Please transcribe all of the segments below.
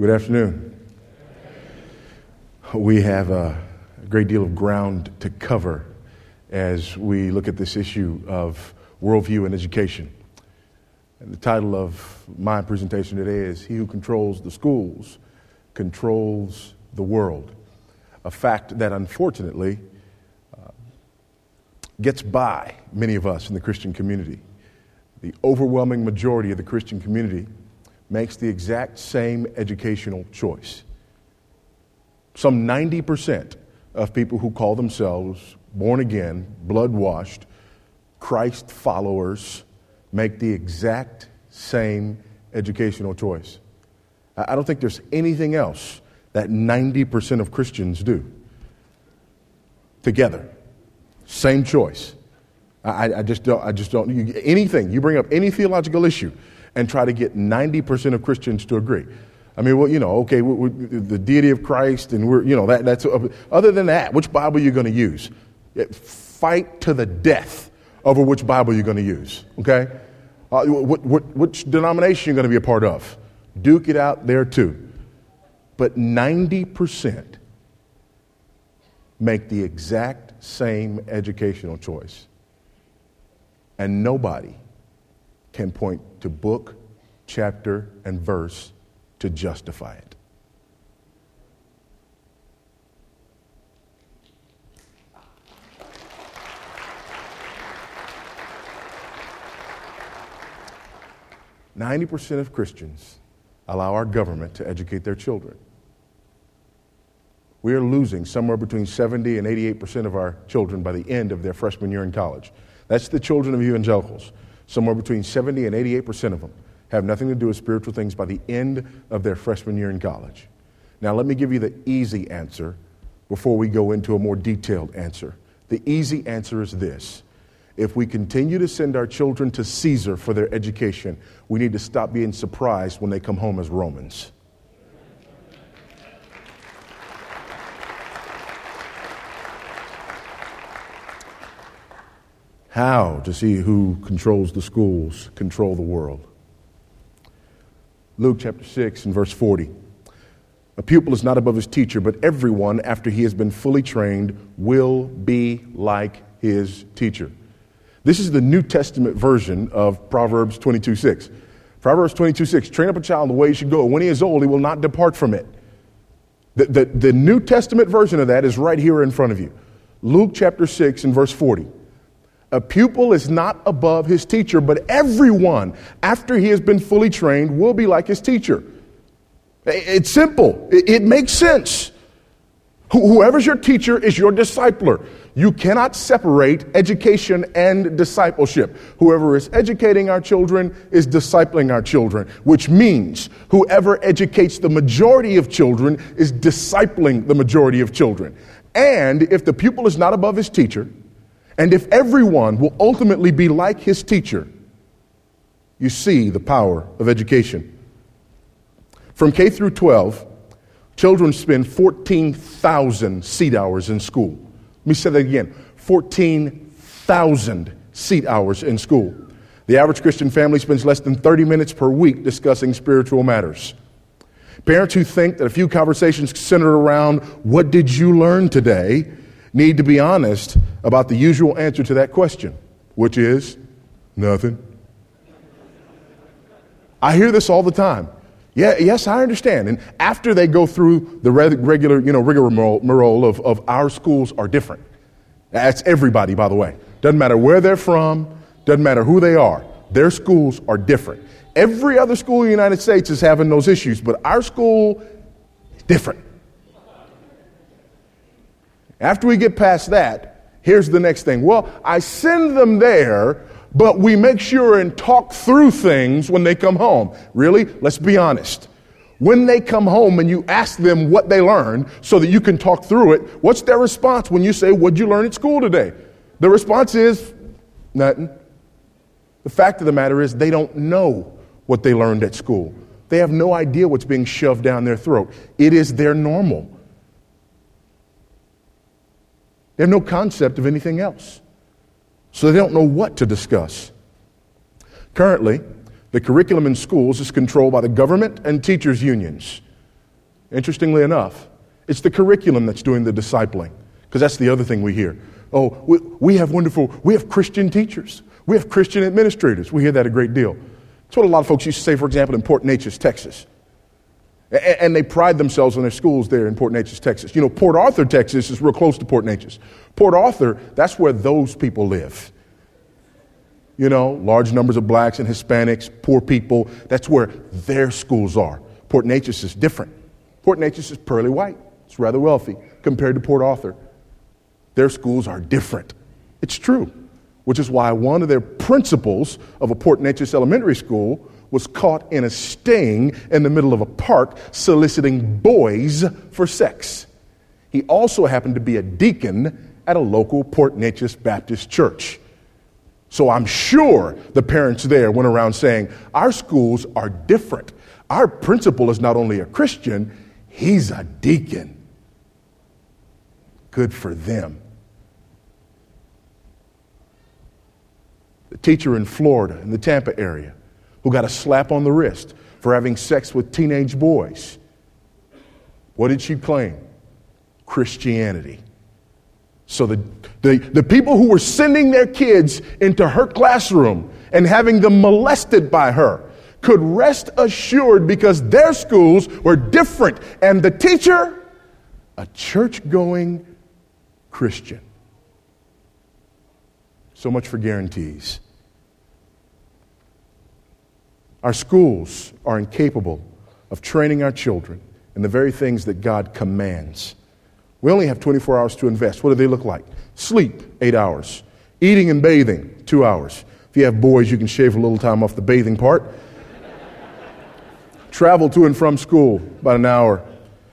Good afternoon. We have a great deal of ground to cover as we look at this issue of worldview and education. And the title of my presentation today is He Who Controls the Schools Controls the World. A fact that unfortunately uh, gets by many of us in the Christian community. The overwhelming majority of the Christian community makes the exact same educational choice. Some 90% of people who call themselves born again, blood washed, Christ followers make the exact same educational choice. I don't think there's anything else that 90% of Christians do. Together, same choice. I, I just don't, I just don't, you, anything, you bring up any theological issue, and try to get 90% of Christians to agree. I mean, well, you know, okay, we, we, the deity of Christ, and we're, you know, that, that's, other than that, which Bible are you going to use? Fight to the death over which Bible you're going to use, okay? Uh, what, what, which denomination you're going to be a part of. Duke it out there too. But 90% make the exact same educational choice. And nobody can point to book, chapter, and verse to justify it. Ninety percent of Christians allow our government to educate their children. We are losing somewhere between 70 and 88 percent of our children by the end of their freshman year in college. That's the children of evangelicals. Somewhere between 70 and 88% of them have nothing to do with spiritual things by the end of their freshman year in college. Now, let me give you the easy answer before we go into a more detailed answer. The easy answer is this if we continue to send our children to Caesar for their education, we need to stop being surprised when they come home as Romans. How does he who controls the schools control the world? Luke chapter 6 and verse 40. A pupil is not above his teacher, but everyone, after he has been fully trained, will be like his teacher. This is the New Testament version of Proverbs 22 6. Proverbs 22 6 Train up a child in the way he should go. When he is old, he will not depart from it. The, the, the New Testament version of that is right here in front of you. Luke chapter 6 and verse 40. A pupil is not above his teacher, but everyone, after he has been fully trained, will be like his teacher. It's simple, it makes sense. Whoever's your teacher is your discipler. You cannot separate education and discipleship. Whoever is educating our children is discipling our children, which means whoever educates the majority of children is discipling the majority of children. And if the pupil is not above his teacher, and if everyone will ultimately be like his teacher, you see the power of education. From K through 12, children spend 14,000 seat hours in school. Let me say that again 14,000 seat hours in school. The average Christian family spends less than 30 minutes per week discussing spiritual matters. Parents who think that a few conversations centered around what did you learn today need to be honest about the usual answer to that question, which is nothing. I hear this all the time. Yeah, yes, I understand. And after they go through the regular, you know, rigmarole of, of our schools are different. That's everybody, by the way. Doesn't matter where they're from, doesn't matter who they are. Their schools are different. Every other school in the United States is having those issues, but our school is different. After we get past that, here's the next thing. Well, I send them there, but we make sure and talk through things when they come home. Really? Let's be honest. When they come home and you ask them what they learned so that you can talk through it, what's their response when you say, What'd you learn at school today? The response is, Nothing. The fact of the matter is, they don't know what they learned at school. They have no idea what's being shoved down their throat. It is their normal. They have no concept of anything else. So they don't know what to discuss. Currently, the curriculum in schools is controlled by the government and teachers' unions. Interestingly enough, it's the curriculum that's doing the discipling, because that's the other thing we hear. Oh, we, we have wonderful, we have Christian teachers, we have Christian administrators. We hear that a great deal. That's what a lot of folks used to say, for example, in Port Neches, Texas. And they pride themselves on their schools there in Port Neches, Texas. You know, Port Arthur, Texas is real close to Port Neches. Port Arthur, that's where those people live. You know, large numbers of blacks and Hispanics, poor people, that's where their schools are. Port Neches is different. Port Neches is pearly white, it's rather wealthy compared to Port Arthur. Their schools are different. It's true, which is why one of their principals of a Port Neches elementary school was caught in a sting in the middle of a park soliciting boys for sex. He also happened to be a deacon at a local Port Neches Baptist church. So I'm sure the parents there went around saying, Our schools are different. Our principal is not only a Christian, he's a deacon. Good for them. The teacher in Florida, in the Tampa area, who got a slap on the wrist for having sex with teenage boys. What did she claim? Christianity. So the, the, the people who were sending their kids into her classroom and having them molested by her could rest assured because their schools were different. And the teacher, a church going Christian. So much for guarantees. Our schools are incapable of training our children in the very things that God commands. We only have 24 hours to invest. What do they look like? Sleep, eight hours. Eating and bathing, two hours. If you have boys, you can shave a little time off the bathing part. Travel to and from school, about an hour.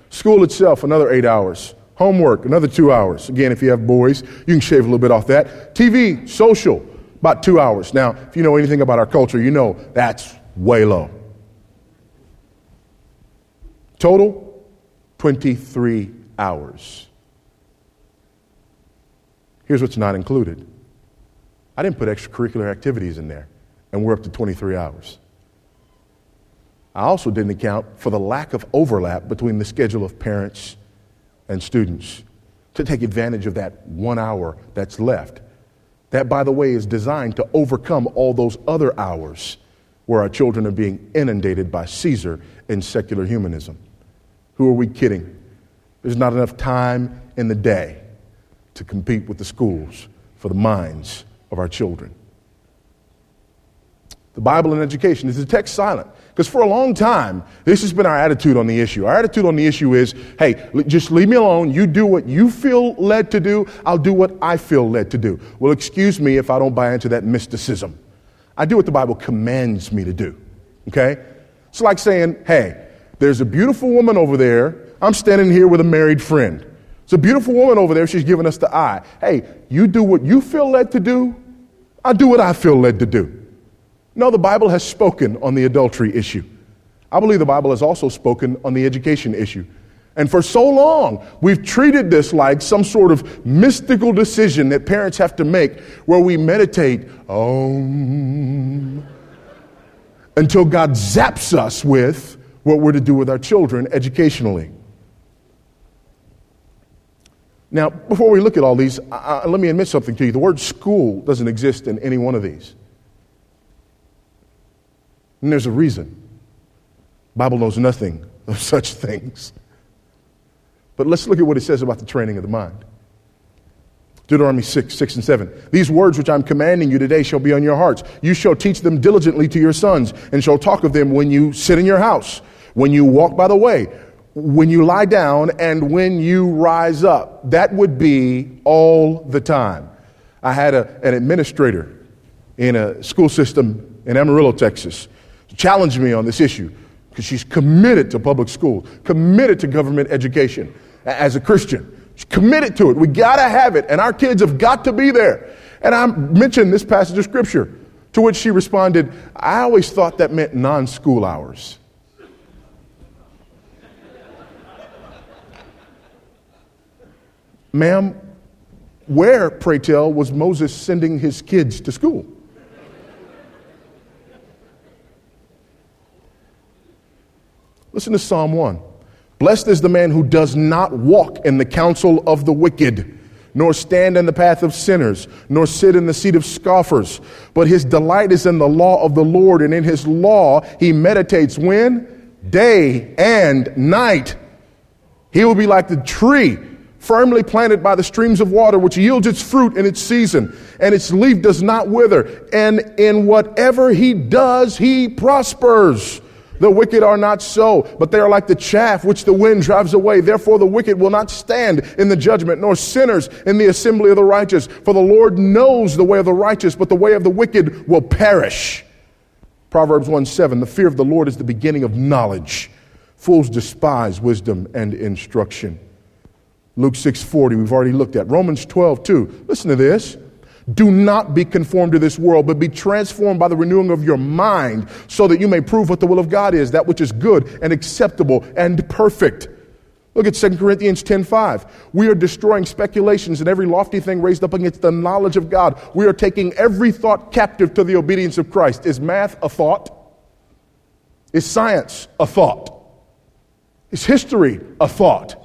School itself, another eight hours. Homework, another two hours. Again, if you have boys, you can shave a little bit off that. TV, social, about two hours. Now, if you know anything about our culture, you know that's way low. Total 23 hours. Here's what's not included I didn't put extracurricular activities in there, and we're up to 23 hours. I also didn't account for the lack of overlap between the schedule of parents and students to take advantage of that one hour that's left. That, by the way, is designed to overcome all those other hours where our children are being inundated by Caesar and secular humanism. Who are we kidding? There's not enough time in the day to compete with the schools for the minds of our children. The Bible and education is the text silent? Because for a long time, this has been our attitude on the issue. Our attitude on the issue is hey, just leave me alone. You do what you feel led to do. I'll do what I feel led to do. Well, excuse me if I don't buy into that mysticism. I do what the Bible commands me to do. Okay? It's like saying, hey, there's a beautiful woman over there. I'm standing here with a married friend. It's a beautiful woman over there. She's giving us the eye. Hey, you do what you feel led to do. I do what I feel led to do. No, the Bible has spoken on the adultery issue. I believe the Bible has also spoken on the education issue. And for so long, we've treated this like some sort of mystical decision that parents have to make where we meditate, um, until God zaps us with what we're to do with our children educationally. Now, before we look at all these, let me admit something to you. The word school doesn't exist in any one of these. And there's a reason. Bible knows nothing of such things. But let's look at what it says about the training of the mind. Deuteronomy 6, 6 and 7. These words which I'm commanding you today shall be on your hearts. You shall teach them diligently to your sons, and shall talk of them when you sit in your house, when you walk by the way, when you lie down, and when you rise up. That would be all the time. I had a, an administrator in a school system in Amarillo, Texas, challenge me on this issue because she's committed to public schools, committed to government education as a Christian. Committed to it. We got to have it, and our kids have got to be there. And I mentioned this passage of scripture, to which she responded, I always thought that meant non school hours. Ma'am, where, pray tell, was Moses sending his kids to school? Listen to Psalm 1. Blessed is the man who does not walk in the counsel of the wicked, nor stand in the path of sinners, nor sit in the seat of scoffers. But his delight is in the law of the Lord, and in his law he meditates when? Day and night. He will be like the tree firmly planted by the streams of water, which yields its fruit in its season, and its leaf does not wither. And in whatever he does, he prospers. The wicked are not so, but they are like the chaff which the wind drives away. Therefore, the wicked will not stand in the judgment, nor sinners in the assembly of the righteous. For the Lord knows the way of the righteous, but the way of the wicked will perish. Proverbs 1 7 The fear of the Lord is the beginning of knowledge. Fools despise wisdom and instruction. Luke 6:40 we've already looked at. Romans 12 2. Listen to this. Do not be conformed to this world, but be transformed by the renewing of your mind, so that you may prove what the will of God is, that which is good and acceptable and perfect. Look at 2 Corinthians 10:5. We are destroying speculations and every lofty thing raised up against the knowledge of God. We are taking every thought captive to the obedience of Christ. Is math a thought? Is science a thought? Is history a thought?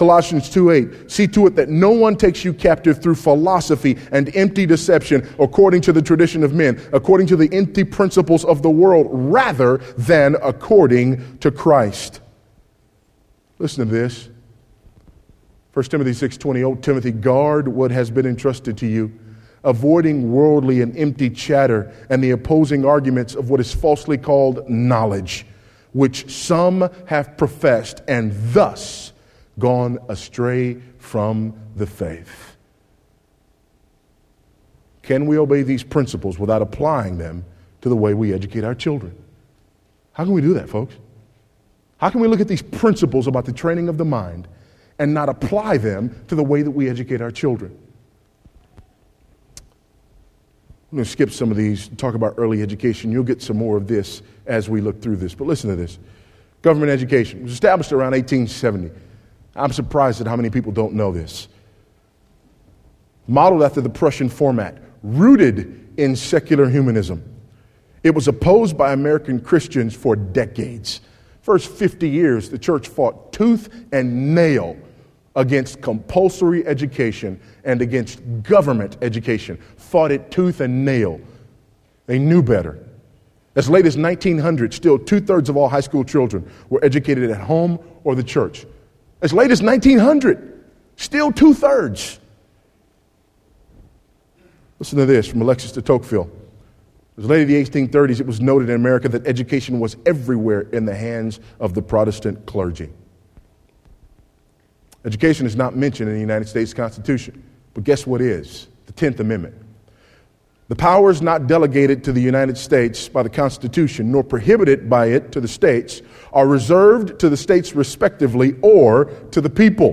Colossians 2:8 See to it that no one takes you captive through philosophy and empty deception according to the tradition of men, according to the empty principles of the world rather than according to Christ. Listen to this. 1 Timothy 6:20 Oh Timothy guard what has been entrusted to you avoiding worldly and empty chatter and the opposing arguments of what is falsely called knowledge which some have professed and thus gone astray from the faith. Can we obey these principles without applying them to the way we educate our children? How can we do that, folks? How can we look at these principles about the training of the mind and not apply them to the way that we educate our children? I'm going to skip some of these, talk about early education. You'll get some more of this as we look through this. But listen to this government education was established around 1870. I'm surprised at how many people don't know this. Modeled after the Prussian format, rooted in secular humanism. It was opposed by American Christians for decades. First 50 years, the church fought tooth and nail against compulsory education and against government education. Fought it tooth and nail. They knew better. As late as 1900, still two thirds of all high school children were educated at home or the church. As late as 1900, still two thirds. Listen to this from Alexis de Tocqueville. As late as the 1830s, it was noted in America that education was everywhere in the hands of the Protestant clergy. Education is not mentioned in the United States Constitution, but guess what is? The 10th Amendment. The powers not delegated to the United States by the Constitution, nor prohibited by it to the states, are reserved to the states respectively or to the people.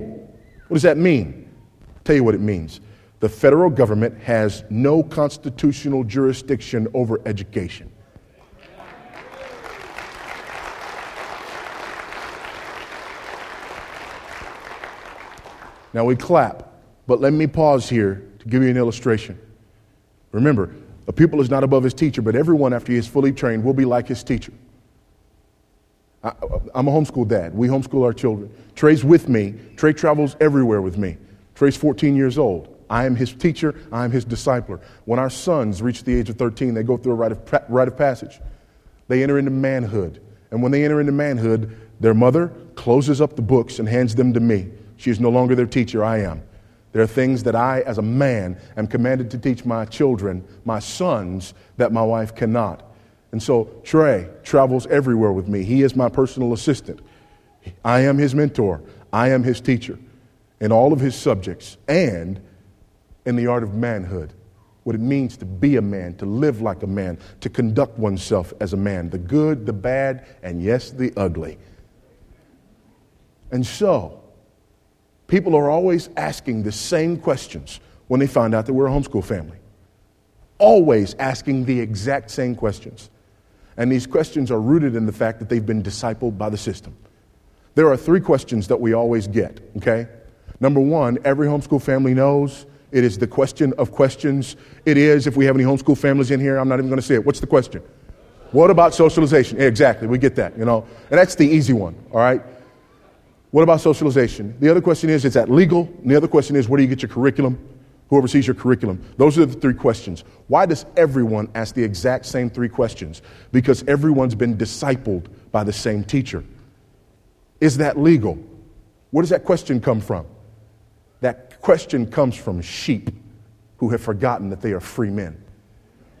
What does that mean? I'll tell you what it means. The federal government has no constitutional jurisdiction over education. Now we clap, but let me pause here to give you an illustration. Remember, a pupil is not above his teacher, but everyone after he is fully trained will be like his teacher. I, am a homeschool dad. We homeschool our children. Trey's with me. Trey travels everywhere with me. Trey's 14 years old. I am his teacher. I am his discipler. When our sons reach the age of 13, they go through a rite of, rite of passage. They enter into manhood. And when they enter into manhood, their mother closes up the books and hands them to me. She is no longer their teacher. I am. There are things that I, as a man, am commanded to teach my children, my sons, that my wife cannot. And so Trey travels everywhere with me. He is my personal assistant. I am his mentor. I am his teacher in all of his subjects and in the art of manhood. What it means to be a man, to live like a man, to conduct oneself as a man, the good, the bad, and yes, the ugly. And so, People are always asking the same questions when they find out that we're a homeschool family. Always asking the exact same questions. And these questions are rooted in the fact that they've been discipled by the system. There are three questions that we always get, okay? Number one, every homeschool family knows it is the question of questions. It is, if we have any homeschool families in here, I'm not even going to say it. What's the question? What about socialization? exactly, we get that, you know. And that's the easy one, all right? What about socialization? The other question is, is that legal? And the other question is, where do you get your curriculum? Who oversees your curriculum? Those are the three questions. Why does everyone ask the exact same three questions? Because everyone's been discipled by the same teacher. Is that legal? Where does that question come from? That question comes from sheep who have forgotten that they are free men.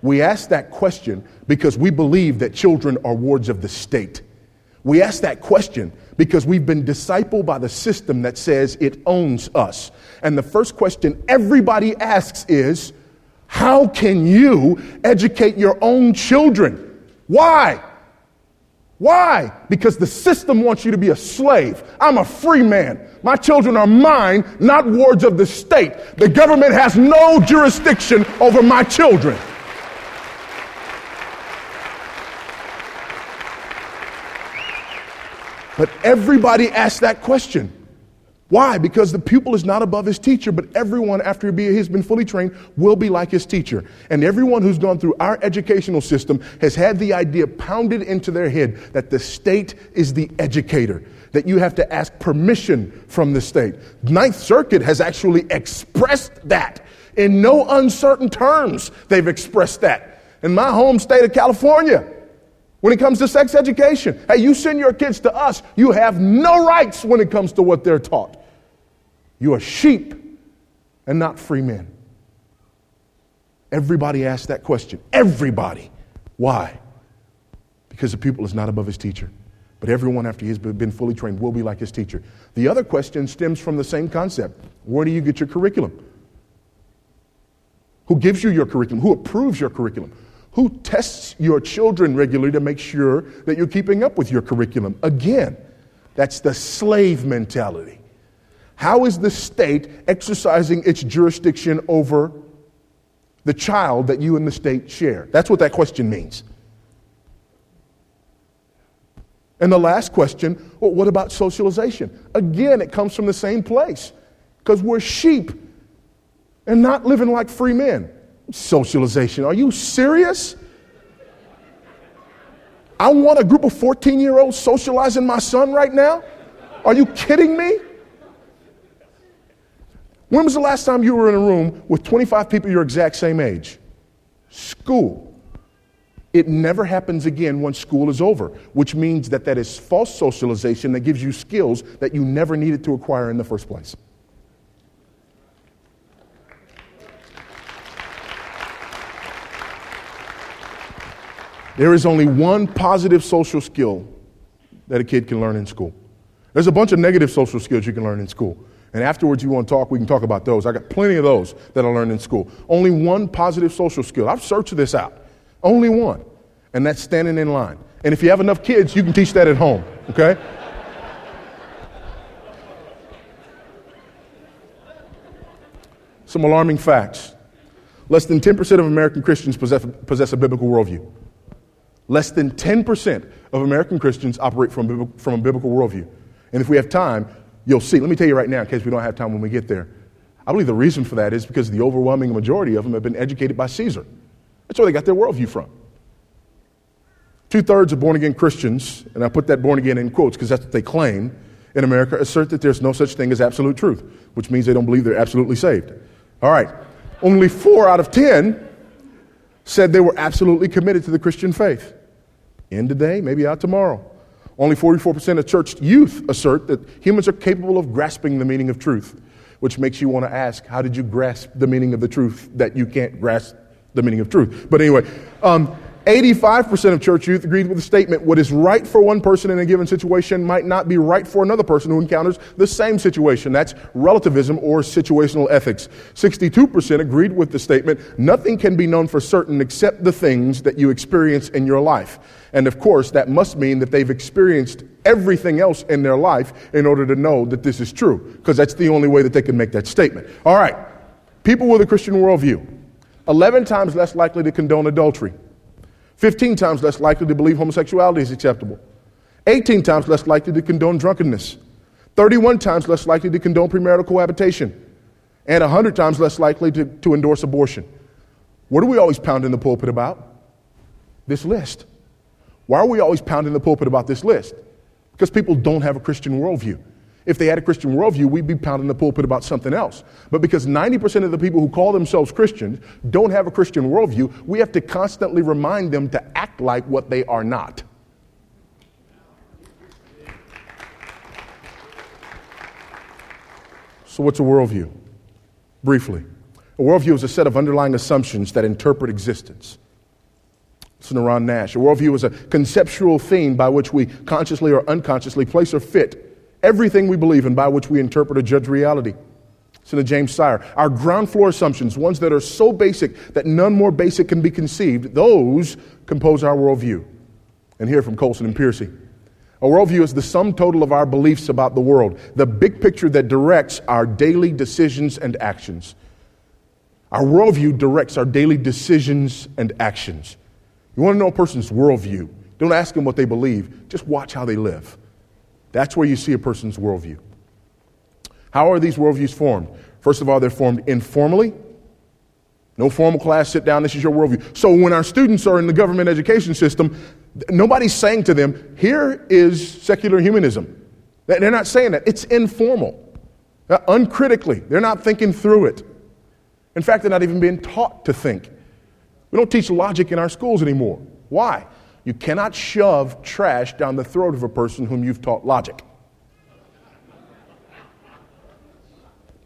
We ask that question because we believe that children are wards of the state. We ask that question because we've been discipled by the system that says it owns us. And the first question everybody asks is, How can you educate your own children? Why? Why? Because the system wants you to be a slave. I'm a free man. My children are mine, not wards of the state. The government has no jurisdiction over my children. But everybody asks that question. Why? Because the pupil is not above his teacher, but everyone, after he has been fully trained, will be like his teacher. And everyone who's gone through our educational system has had the idea pounded into their head that the state is the educator, that you have to ask permission from the state. Ninth Circuit has actually expressed that in no uncertain terms. They've expressed that. In my home state of California, when it comes to sex education, hey, you send your kids to us, you have no rights when it comes to what they're taught. You are sheep and not free men. Everybody asks that question. Everybody. Why? Because the pupil is not above his teacher. But everyone, after he's been fully trained, will be like his teacher. The other question stems from the same concept Where do you get your curriculum? Who gives you your curriculum? Who approves your curriculum? Who tests your children regularly to make sure that you're keeping up with your curriculum? Again, that's the slave mentality. How is the state exercising its jurisdiction over the child that you and the state share? That's what that question means. And the last question well, what about socialization? Again, it comes from the same place because we're sheep and not living like free men. Socialization. Are you serious? I want a group of 14 year olds socializing my son right now? Are you kidding me? When was the last time you were in a room with 25 people your exact same age? School. It never happens again once school is over, which means that that is false socialization that gives you skills that you never needed to acquire in the first place. There is only one positive social skill that a kid can learn in school. There's a bunch of negative social skills you can learn in school. And afterwards, you want to talk, we can talk about those. I got plenty of those that I learned in school. Only one positive social skill. I've searched this out. Only one. And that's standing in line. And if you have enough kids, you can teach that at home, okay? Some alarming facts. Less than 10% of American Christians possess, possess a biblical worldview. Less than 10% of American Christians operate from, from a biblical worldview. And if we have time, you'll see. Let me tell you right now, in case we don't have time when we get there. I believe the reason for that is because the overwhelming majority of them have been educated by Caesar. That's where they got their worldview from. Two thirds of born again Christians, and I put that born again in quotes because that's what they claim in America, assert that there's no such thing as absolute truth, which means they don't believe they're absolutely saved. All right. Only four out of ten said they were absolutely committed to the Christian faith. In today, maybe out tomorrow. Only 44% of church youth assert that humans are capable of grasping the meaning of truth, which makes you want to ask, how did you grasp the meaning of the truth that you can't grasp the meaning of truth? But anyway, um, 85% of church youth agreed with the statement what is right for one person in a given situation might not be right for another person who encounters the same situation. That's relativism or situational ethics. 62% agreed with the statement nothing can be known for certain except the things that you experience in your life. And of course, that must mean that they've experienced everything else in their life in order to know that this is true, because that's the only way that they can make that statement. All right, people with a Christian worldview, 11 times less likely to condone adultery. 15 times less likely to believe homosexuality is acceptable, 18 times less likely to condone drunkenness, 31 times less likely to condone premarital cohabitation, and 100 times less likely to, to endorse abortion. What are we always pounding the pulpit about? This list. Why are we always pounding the pulpit about this list? Because people don't have a Christian worldview. If they had a Christian worldview, we'd be pounding the pulpit about something else. But because 90% of the people who call themselves Christians don't have a Christian worldview, we have to constantly remind them to act like what they are not. So, what's a worldview? Briefly, a worldview is a set of underlying assumptions that interpret existence. Listen to Ron Nash. A worldview is a conceptual theme by which we consciously or unconsciously place or fit everything we believe in by which we interpret or judge reality. To James Sire. Our ground floor assumptions, ones that are so basic that none more basic can be conceived, those compose our worldview. And here from Colson and Pearcey. A worldview is the sum total of our beliefs about the world, the big picture that directs our daily decisions and actions. Our worldview directs our daily decisions and actions. You want to know a person's worldview? Don't ask them what they believe, just watch how they live. That's where you see a person's worldview. How are these worldviews formed? First of all, they're formed informally. No formal class, sit down, this is your worldview. So when our students are in the government education system, Nobody's saying to them, here is secular humanism. They're not saying that. It's informal, uh, uncritically. They're not thinking through it. In fact, they're not even being taught to think. We don't teach logic in our schools anymore. Why? You cannot shove trash down the throat of a person whom you've taught logic.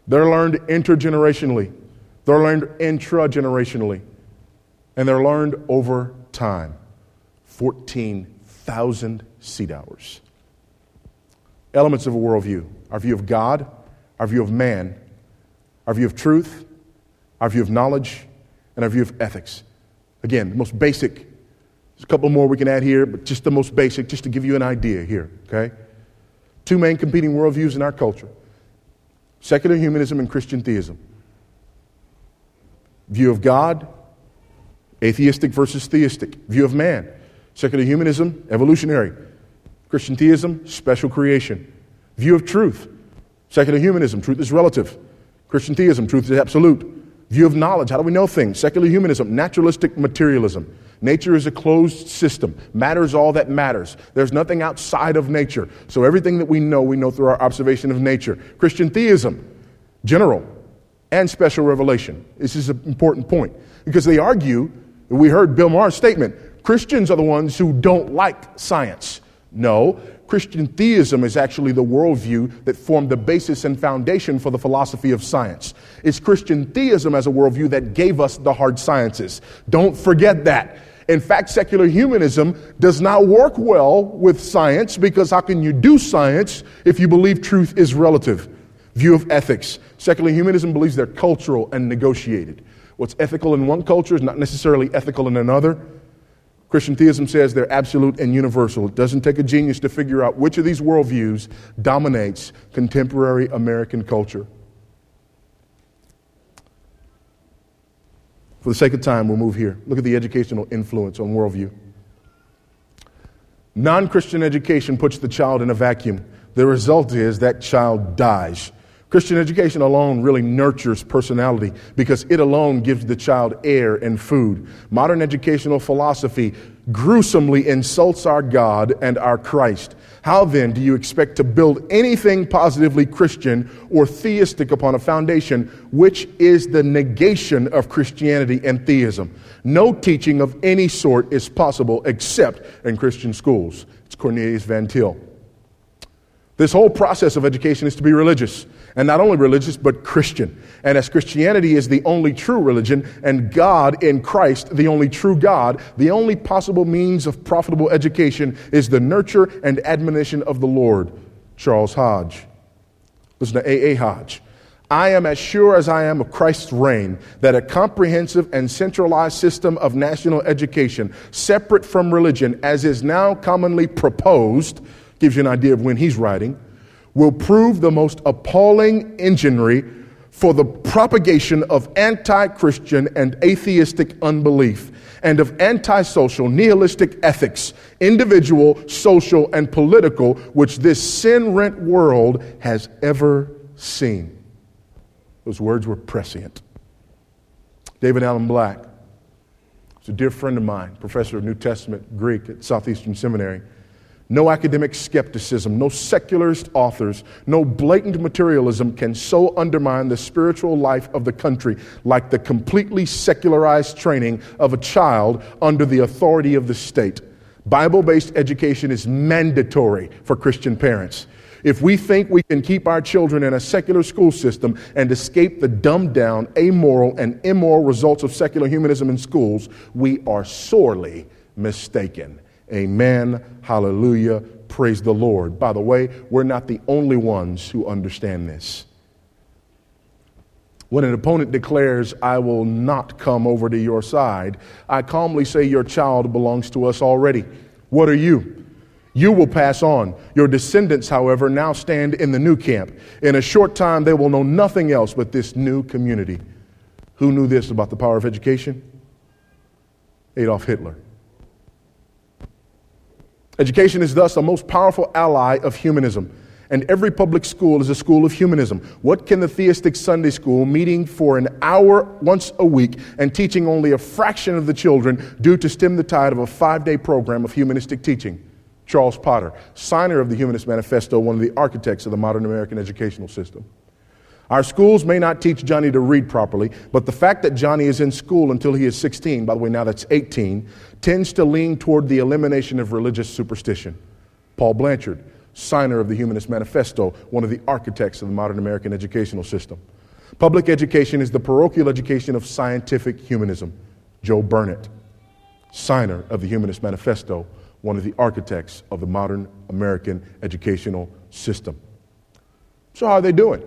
They're learned intergenerationally, they're learned intragenerationally, and they're learned over time. 14,000 seat hours. Elements of a worldview our view of God, our view of man, our view of truth, our view of knowledge, and our view of ethics. Again, the most basic. There's a couple more we can add here, but just the most basic, just to give you an idea here, okay? Two main competing worldviews in our culture secular humanism and Christian theism. View of God, atheistic versus theistic. View of man, Secular humanism, evolutionary. Christian theism, special creation. View of truth. Secular humanism, truth is relative. Christian theism, truth is absolute. View of knowledge, how do we know things? Secular humanism, naturalistic materialism. Nature is a closed system. Matter is all that matters. There's nothing outside of nature. So everything that we know, we know through our observation of nature. Christian theism, general and special revelation. This is an important point because they argue, we heard Bill Maher's statement, Christians are the ones who don't like science. No, Christian theism is actually the worldview that formed the basis and foundation for the philosophy of science. It's Christian theism as a worldview that gave us the hard sciences. Don't forget that. In fact, secular humanism does not work well with science because how can you do science if you believe truth is relative? View of ethics. Secular humanism believes they're cultural and negotiated. What's ethical in one culture is not necessarily ethical in another. Christian theism says they're absolute and universal. It doesn't take a genius to figure out which of these worldviews dominates contemporary American culture. For the sake of time, we'll move here. Look at the educational influence on worldview. Non Christian education puts the child in a vacuum. The result is that child dies. Christian education alone really nurtures personality because it alone gives the child air and food. Modern educational philosophy gruesomely insults our God and our Christ. How then do you expect to build anything positively Christian or theistic upon a foundation which is the negation of Christianity and theism? No teaching of any sort is possible except in Christian schools. It's Cornelius Van Til. This whole process of education is to be religious. And not only religious, but Christian. And as Christianity is the only true religion, and God in Christ, the only true God, the only possible means of profitable education is the nurture and admonition of the Lord. Charles Hodge. Listen to A.A. Hodge. I am as sure as I am of Christ's reign that a comprehensive and centralized system of national education, separate from religion, as is now commonly proposed, gives you an idea of when he's writing will prove the most appalling enginery for the propagation of anti Christian and atheistic unbelief and of antisocial, nihilistic ethics, individual, social, and political, which this sin rent world has ever seen. Those words were prescient. David Alan Black is a dear friend of mine, professor of New Testament Greek at Southeastern Seminary No academic skepticism, no secularist authors, no blatant materialism can so undermine the spiritual life of the country like the completely secularized training of a child under the authority of the state. Bible based education is mandatory for Christian parents. If we think we can keep our children in a secular school system and escape the dumbed down, amoral, and immoral results of secular humanism in schools, we are sorely mistaken. Amen. Hallelujah. Praise the Lord. By the way, we're not the only ones who understand this. When an opponent declares, I will not come over to your side, I calmly say, Your child belongs to us already. What are you? You will pass on. Your descendants, however, now stand in the new camp. In a short time, they will know nothing else but this new community. Who knew this about the power of education? Adolf Hitler. Education is thus the most powerful ally of humanism and every public school is a school of humanism. What can the theistic Sunday school, meeting for an hour once a week and teaching only a fraction of the children, do to stem the tide of a five day program of humanistic teaching? Charles Potter, signer of the Humanist Manifesto, one of the architects of the modern American educational system. Our schools may not teach Johnny to read properly, but the fact that Johnny is in school until he is 16, by the way, now that's 18, tends to lean toward the elimination of religious superstition. Paul Blanshard, signer of the Humanist Manifesto, one of the architects of the modern American educational system. Public education is the parochial education of scientific humanism. Joe Burnett, signer of the Humanist Manifesto, one of the architects of the modern American educational system. So, how are they doing?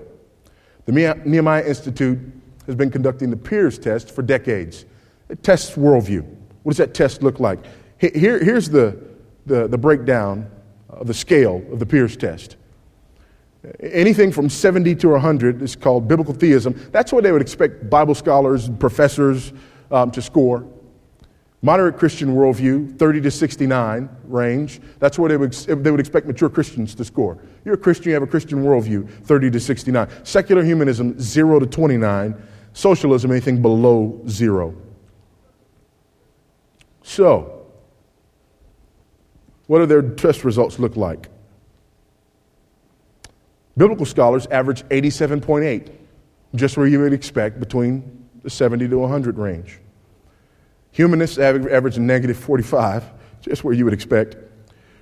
The Nehemiah Institute has been conducting the Peers test for decades. It tests worldview. What does that test look like? Here, here's the, the, the breakdown of the scale of the Peers test. Anything from 70 to 100 is called biblical theism. That's what they would expect Bible scholars, and professors um, to score. Moderate Christian worldview, 30 to 69 range. That's what they would, they would expect mature Christians to score. You're a Christian, you have a Christian worldview, 30 to 69. Secular humanism, 0 to 29. Socialism, anything below 0. So, what do their test results look like? Biblical scholars average 87.8, just where you would expect between the 70 to 100 range. Humanists average negative 45, just where you would expect.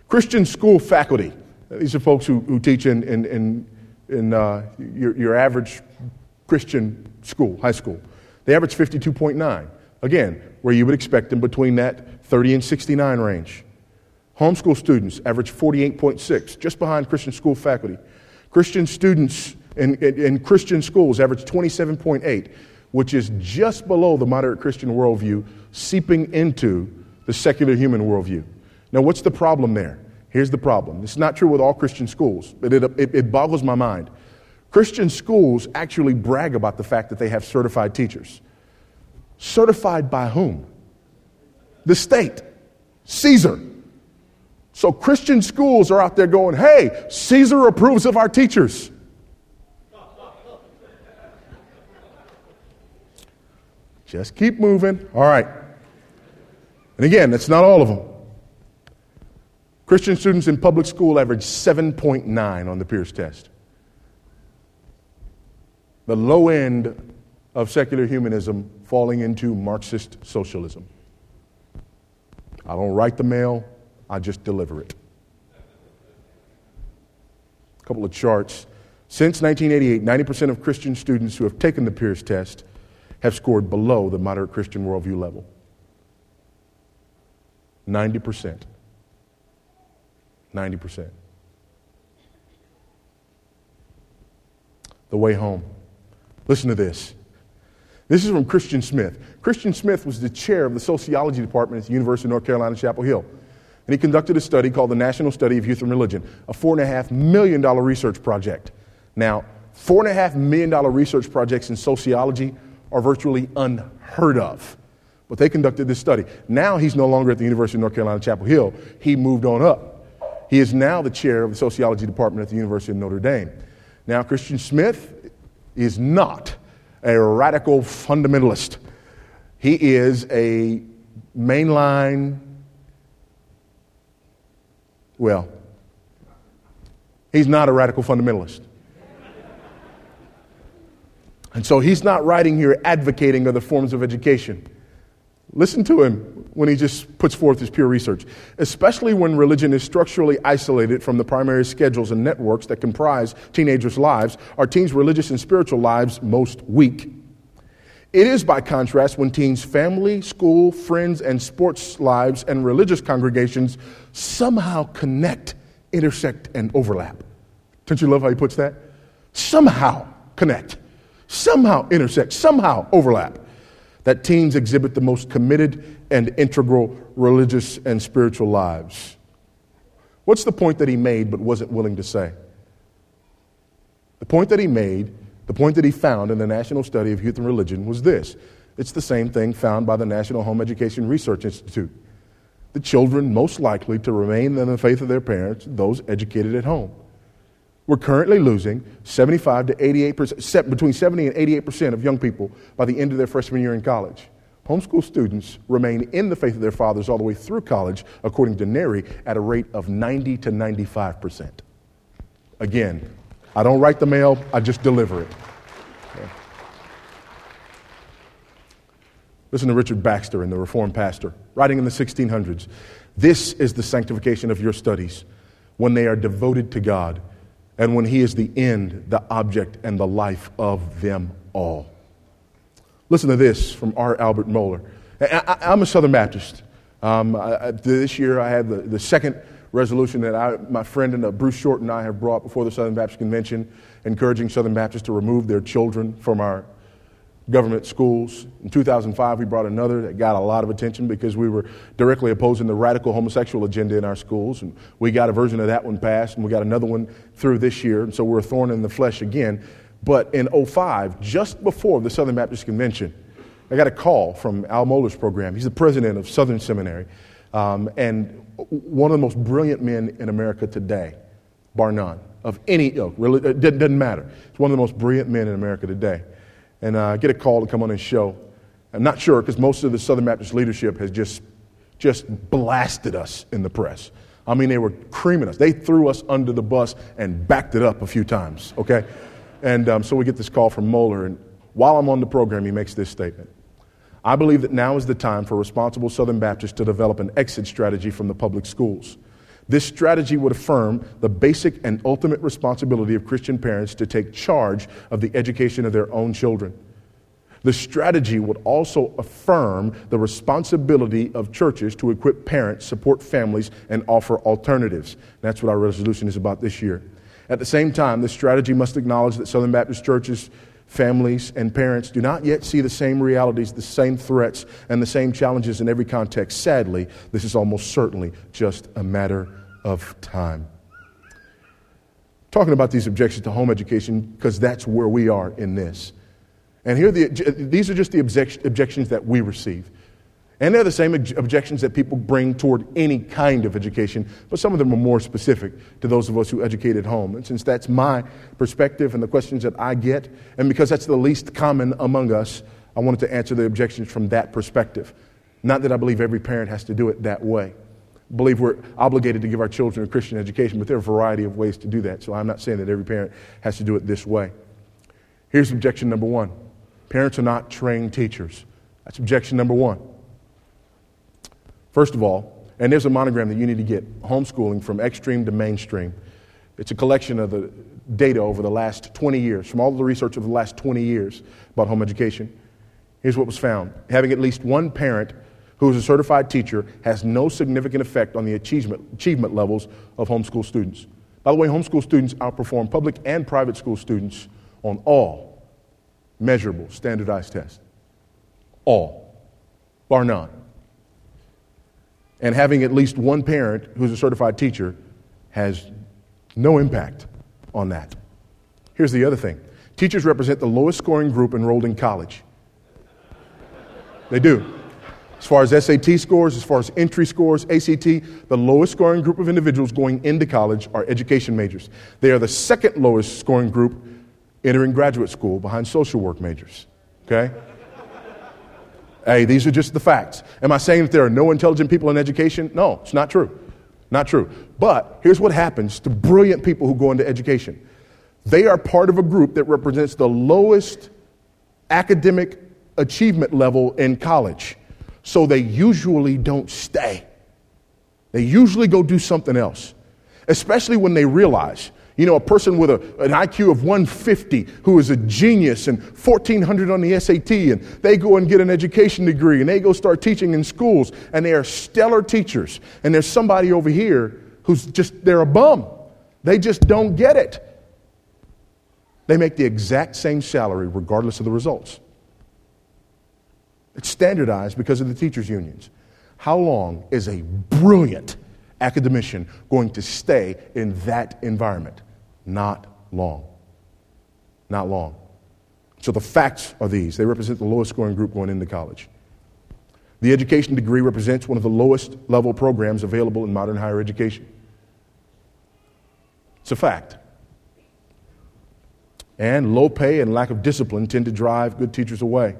Christian school faculty, these are folks who, who teach in, in, in, in uh, your, your average Christian school, high school. They average 52.9. Again, where you would expect them between that 30 and 69 range. Homeschool students average 48.6, just behind Christian school faculty. Christian students in, in, in Christian schools average 27.8, which is just below the moderate Christian worldview, seeping into the secular human worldview. Now, what's the problem there? Here's the problem. It's not true with all Christian schools, but it, it, it boggles my mind. Christian schools actually brag about the fact that they have certified teachers. Certified by whom? The state, Caesar. So Christian schools are out there going, hey, Caesar approves of our teachers. Just keep moving. All right. And again, that's not all of them. Christian students in public school average 7.9 on the PEERS test. The low end of secular humanism falling into Marxist socialism. I don't write the mail, I just deliver it. A couple of charts. Since 1988, 90% of Christian students who have taken the PEERS test have scored below the moderate Christian worldview level. 90%. 90%. The way home. Listen to this. This is from Christian Smith. Christian Smith was the chair of the sociology department at the University of North Carolina, Chapel Hill. And he conducted a study called the National Study of Youth and Religion, a $4.5 million research project. Now, $4.5 million research projects in sociology are virtually unheard of. But they conducted this study. Now he's no longer at the University of North Carolina, Chapel Hill. He moved on up. He is now the chair of the sociology department at the University of Notre Dame. Now, Christian Smith is not a radical fundamentalist. He is a mainline Well, he's not a radical fundamentalist. And so he's not writing here advocating other forms of education. Listen to him when he just puts forth his pure research, especially when religion is structurally isolated from the primary schedules and networks that comprise teenagers' lives, are teens' religious and spiritual lives most weak. It is, by contrast, when teens' family, school, friends, and sports lives and religious congregations somehow connect, intersect, and overlap. Don't you love how he puts that? Somehow connect, somehow intersect, somehow overlap that teens exhibit the most committed and integral religious and spiritual lives. What's the point that he made but wasn't willing to say? The point that he made, the point that he found in the National Study of Youth and Religion was this it's the same thing found by the National Home Education Research Institute. The children most likely to remain in the faith of their parents, those educated at home. We're currently losing 75 to 88 percent, between 70 and 88 percent of young people by the end of their freshman year in college. Homeschool students remain in the faith of their fathers all the way through college, according to NERI, at a rate of 90 to 95 percent. Again, I don't write the mail, I just deliver it. Okay. Listen to Richard Baxter in The Reformed Pastor, writing in the 1600s. This is the sanctification of your studies when they are devoted to God and when He is the end, the object, and the life of them all. Listen to this from R. Albert Mohler. I, am a Southern Baptist. Um, I, this year I had the, the second resolution that I, my friend and uh, Bruce Shortt and I have brought before the Southern Baptist Convention, encouraging Southern Baptists to remove their children from our government schools. In 2005, we brought another that got a lot of attention because we were directly opposing the radical homosexual agenda in our schools. And we got a version of that one passed, and we got another one through this year. And so we're a thorn in the flesh again. But in 05, just before the Southern Baptist Convention, I got a call from Al Mohler's program. He's the president of Southern Seminary um, and one of the most brilliant men in America today, bar none, of any ilk. Really, it doesn't matter. He's one of the most brilliant men in America today and uh, get a call to come on his show. I'm not sure because most of the Southern Baptist leadership has just, just blasted us in the press. I mean, they were creaming us. They threw us under the bus and backed it up a few times, okay? And um, so we get this call from Mohler, and while I'm on the program, he makes this statement. I believe that now is the time for responsible Southern Baptists to develop an exit strategy from the public schools. This strategy would affirm the basic and ultimate responsibility of Christian parents to take charge of the education of their own children. The strategy would also affirm the responsibility of churches to equip parents, support families, and offer alternatives. That's what our resolution is about this year. At the same time, the strategy must acknowledge that Southern Baptist churches, families, and parents do not yet see the same realities, the same threats, and the same challenges in every context. Sadly, this is almost certainly just a matter of time. Talking about these objections to home education because that's where we are in this. And here, the, these are just the objections that we receive. And they're the same objections that people bring toward any kind of education, but some of them are more specific to those of us who educate at home. And since that's my perspective and the questions that I get, and because that's the least common among us, I wanted to answer the objections from that perspective. Not that I believe every parent has to do it that way I believe we're obligated to give our children a Christian education, but there are a variety of ways to do that. So I'm not saying that every parent has to do it this way. Here's objection number one parents are not trained teachers. That's objection number one. First of all, and there's a monogram that you need to get homeschooling from extreme to mainstream. It's a collection of the data over the last 20 years, from all the research over the last 20 years about home education. Here's what was found having at least one parent who is a certified teacher has no significant effect on the achievement, achievement levels of homeschool students. By the way, homeschool students outperform public and private school students on all measurable standardized tests. All, bar none. And having at least one parent who's a certified teacher has no impact on that. Here's the other thing teachers represent the lowest scoring group enrolled in college. They do. As far as SAT scores, as far as entry scores, ACT, the lowest scoring group of individuals going into college are education majors. They are the second lowest scoring group entering graduate school behind social work majors. Okay? Hey, these are just the facts. Am I saying that there are no intelligent people in education? No, it's not true. Not true. But here's what happens to brilliant people who go into education they are part of a group that represents the lowest academic achievement level in college. So they usually don't stay. They usually go do something else, especially when they realize you know, a person with a, an IQ of 150 who is a genius and 1400 on the SAT, and they go and get an education degree and they go start teaching in schools, and they are stellar teachers. And there's somebody over here who's just, they're a bum. They just don't get it. They make the exact same salary regardless of the results. It's standardized because of the teachers' unions. How long is a brilliant academician going to stay in that environment? Not long. Not long. So the facts are these they represent the lowest scoring group going into college. The education degree represents one of the lowest level programs available in modern higher education. It's a fact. And low pay and lack of discipline tend to drive good teachers away.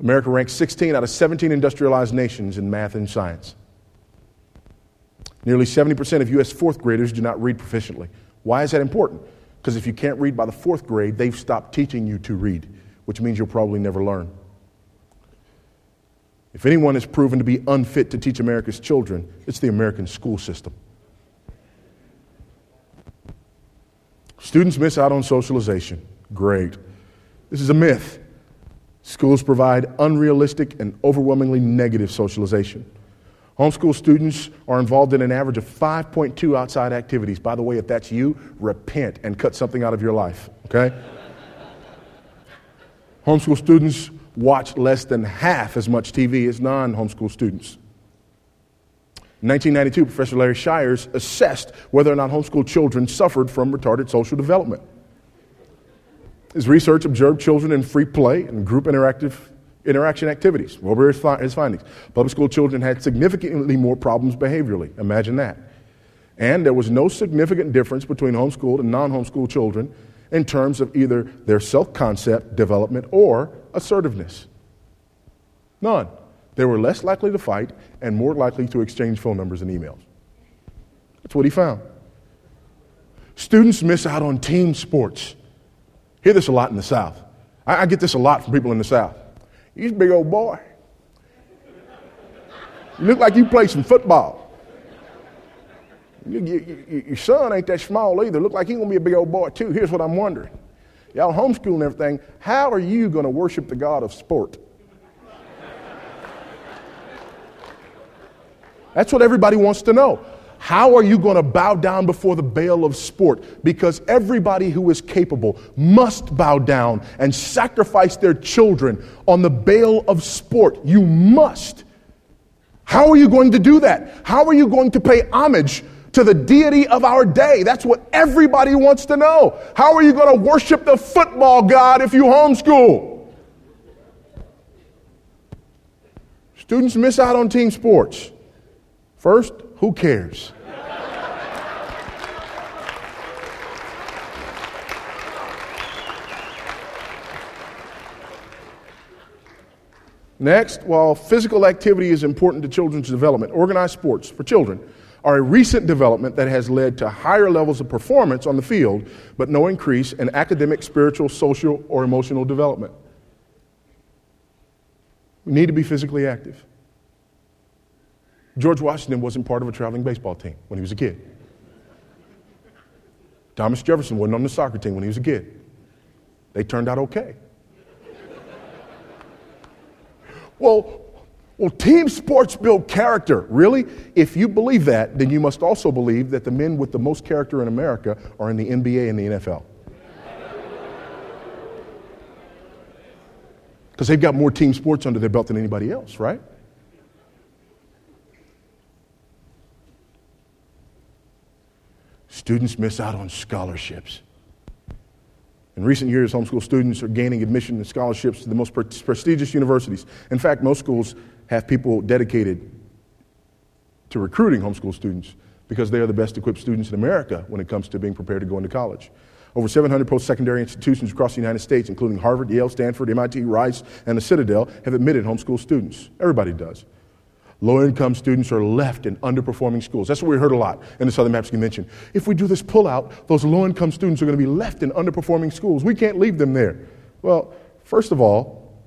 America ranks 16 out of 17 industrialized nations in math and science. Nearly 70% of U.S. fourth graders do not read proficiently. Why is that important? Because if you can't read by the fourth grade, they've stopped teaching you to read, which means you'll probably never learn. If anyone is proven to be unfit to teach America's children, it's the American school system. Students miss out on socialization. Great. This is a myth. Schools provide unrealistic and overwhelmingly negative socialization. Homeschool students are involved in an average of 5.2 outside activities. By the way, if that's you, repent and cut something out of your life, okay? Homeschool students watch less than half as much TV as non homeschool students. In 1992, Professor Larry Shyers assessed whether or not homeschool children suffered from retarded social development. His research observed children in free play and group interactive interaction activities. What were his, findings? Public school children had significantly more problems behaviorally. Imagine that. And there was no significant difference between homeschooled and non homeschooled children in terms of either their self concept development or assertiveness. None. They were less likely to fight and more likely to exchange phone numbers and emails. That's what he found. Students miss out on team sports hear this a lot in the South. I, I get this a lot from people in the South. You're a big old boy. You look like you play some football. You, you, you, your son ain't that small either. Look like he's going to be a big old boy too. Here's what I'm wondering. Y'all homeschooling everything. How are you going to worship the God of sport? That's what everybody wants to know. How are you going to bow down before the Baal of sport? Because everybody who is capable must bow down and sacrifice their children on the Baal of sport. You must. How are you going to do that? How are you going to pay homage to the deity of our day? That's what everybody wants to know. How are you going to worship the football god if you homeschool? Students miss out on team sports. First, who cares? Next, while physical activity is important to children's development, organized sports for children are a recent development that has led to higher levels of performance on the field, but no increase in academic, spiritual, social, or emotional development. We need to be physically active. George Washington wasn't part of a traveling baseball team when he was a kid. Thomas Jefferson wasn't on the soccer team when he was a kid. They turned out okay. well, well, team sports build character. Really? If you believe that, then you must also believe that the men with the most character in America are in the NBA and the NFL. Because they've got more team sports under their belt than anybody else, right? Students miss out on scholarships. In recent years, homeschool students are gaining admission and scholarships to the most prestigious universities. In fact, most schools have people dedicated to recruiting homeschool students because they are the best equipped students in America when it comes to being prepared to go into college. Over 700 post secondary institutions across the United States, including Harvard, Yale, Stanford, MIT, Rice, and the Citadel, have admitted homeschool students. Everybody does. Low income students are left in underperforming schools. That's what we heard a lot in the Southern Baptist Convention. If we do this pullout, those low income students are going to be left in underperforming schools. We can't leave them there. Well, first of all,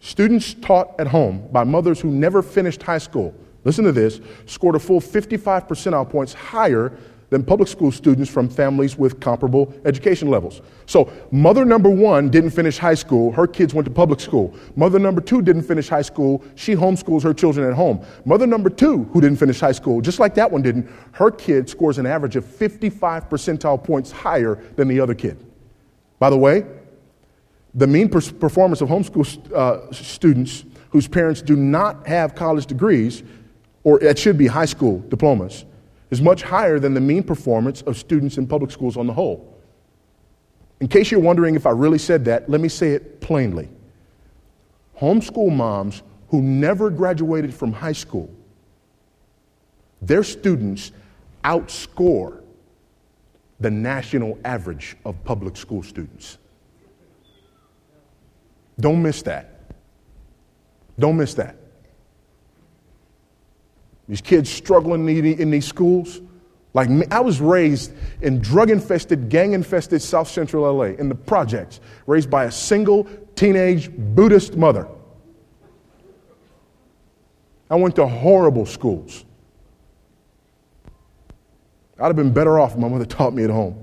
students taught at home by mothers who never finished high school, listen to this, scored a full 55 percentile points higher than public school students from families with comparable education levels. So, mother number one didn't finish high school, her kids went to public school. Mother number two didn't finish high school, she homeschools her children at home. Mother number two, who didn't finish high school, just like that one didn't, her kid scores an average of 55 percentile points higher than the other kid. By the way, the mean performance of homeschool uh, students whose parents do not have college degrees, or it should be high school diplomas, is much higher than the mean performance of students in public schools on the whole. In case you're wondering if I really said that, let me say it plainly. Homeschool moms who never graduated from high school, their students outscore the national average of public school students. Don't miss that. Don't miss that. These kids struggling in these schools. Like me, I was raised in drug infested, gang infested South Central LA in the projects, raised by a single teenage Buddhist mother. I went to horrible schools. I'd have been better off if my mother taught me at home.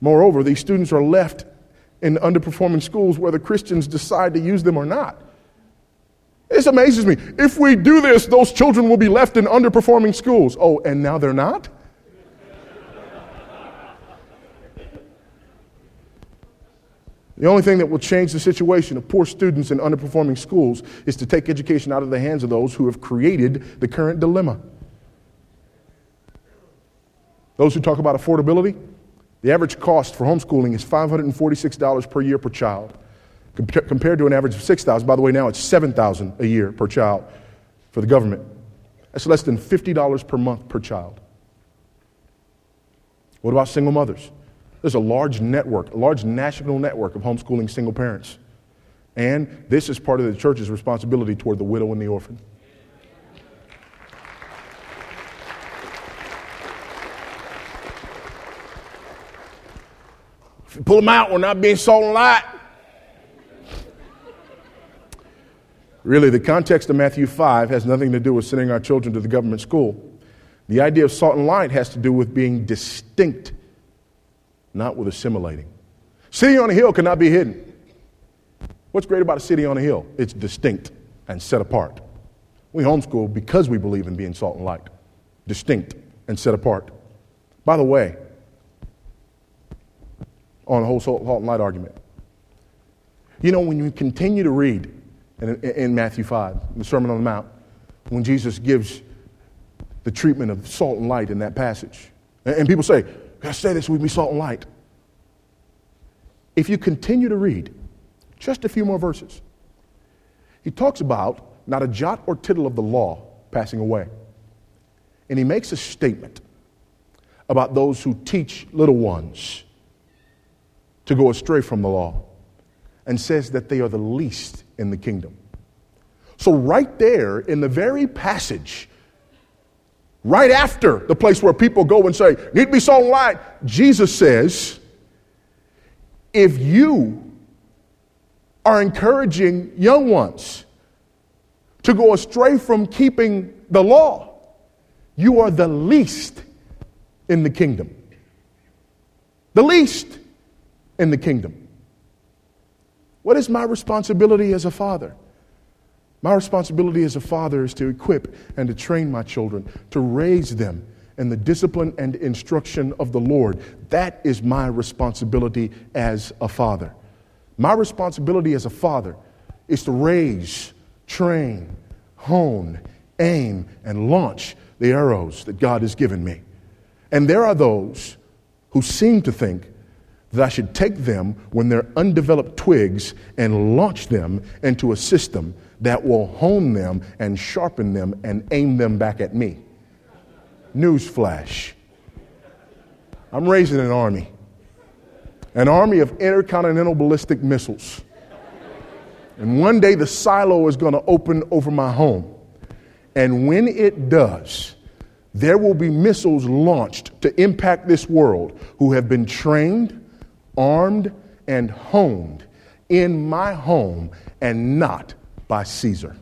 Moreover, these students are left in underperforming schools whether Christians decide to use them or not. This amazes me. If we do this, those children will be left in underperforming schools. Oh, and now they're not? The only thing that will change the situation of poor students in underperforming schools is to take education out of the hands of those who have created the current dilemma. Those who talk about affordability, the average cost for homeschooling is $546 per year per child compared to an average of 6,000. By the way, now it's 7,000 a year per child for the government. That's less than $50 per month per child. What about single mothers? There's a large network, a large national network of homeschooling single parents. And this is part of the church's responsibility toward the widow and the orphan. If you pull them out, we're not being salt and light. Really, the context of Matthew 5 has nothing to do with sending our children to the government school. The idea of salt and light has to do with being distinct, not with assimilating. City on a hill cannot be hidden. What's great about a city on a hill? It's distinct and set apart. We homeschool because we believe in being salt and light, distinct and set apart. By the way, on the whole salt and light argument, you know, when you continue to read in, in Matthew 5, the Sermon on the Mount, when Jesus gives the treatment of salt and light in that passage. And, and people say, I say this? We be salt and light. If you continue to read just a few more verses, he talks about not a jot or tittle of the law passing away. And he makes a statement about those who teach little ones to go astray from the law and says that they are the least in the kingdom. So, right there in the very passage, right after the place where people go and say, Need to be salt and light, Jesus says, If you are encouraging young ones to go astray from keeping the law, you are the least in the kingdom. The least in the kingdom. What is my responsibility as a father? My responsibility as a father is to equip and to train my children, to raise them in the discipline and instruction of the Lord. That is my responsibility as a father. My responsibility as a father is to raise, train, hone, aim, and launch the arrows that God has given me. And there are those who seem to think that I should take them when they're undeveloped twigs and launch them into a system that will hone them and sharpen them and aim them back at me. Newsflash. I'm raising an army, an army of intercontinental ballistic missiles. And one day the silo is going to open over my home. And when it does, there will be missiles launched to impact this world who have been trained armed and honed in my home and not by Caesar.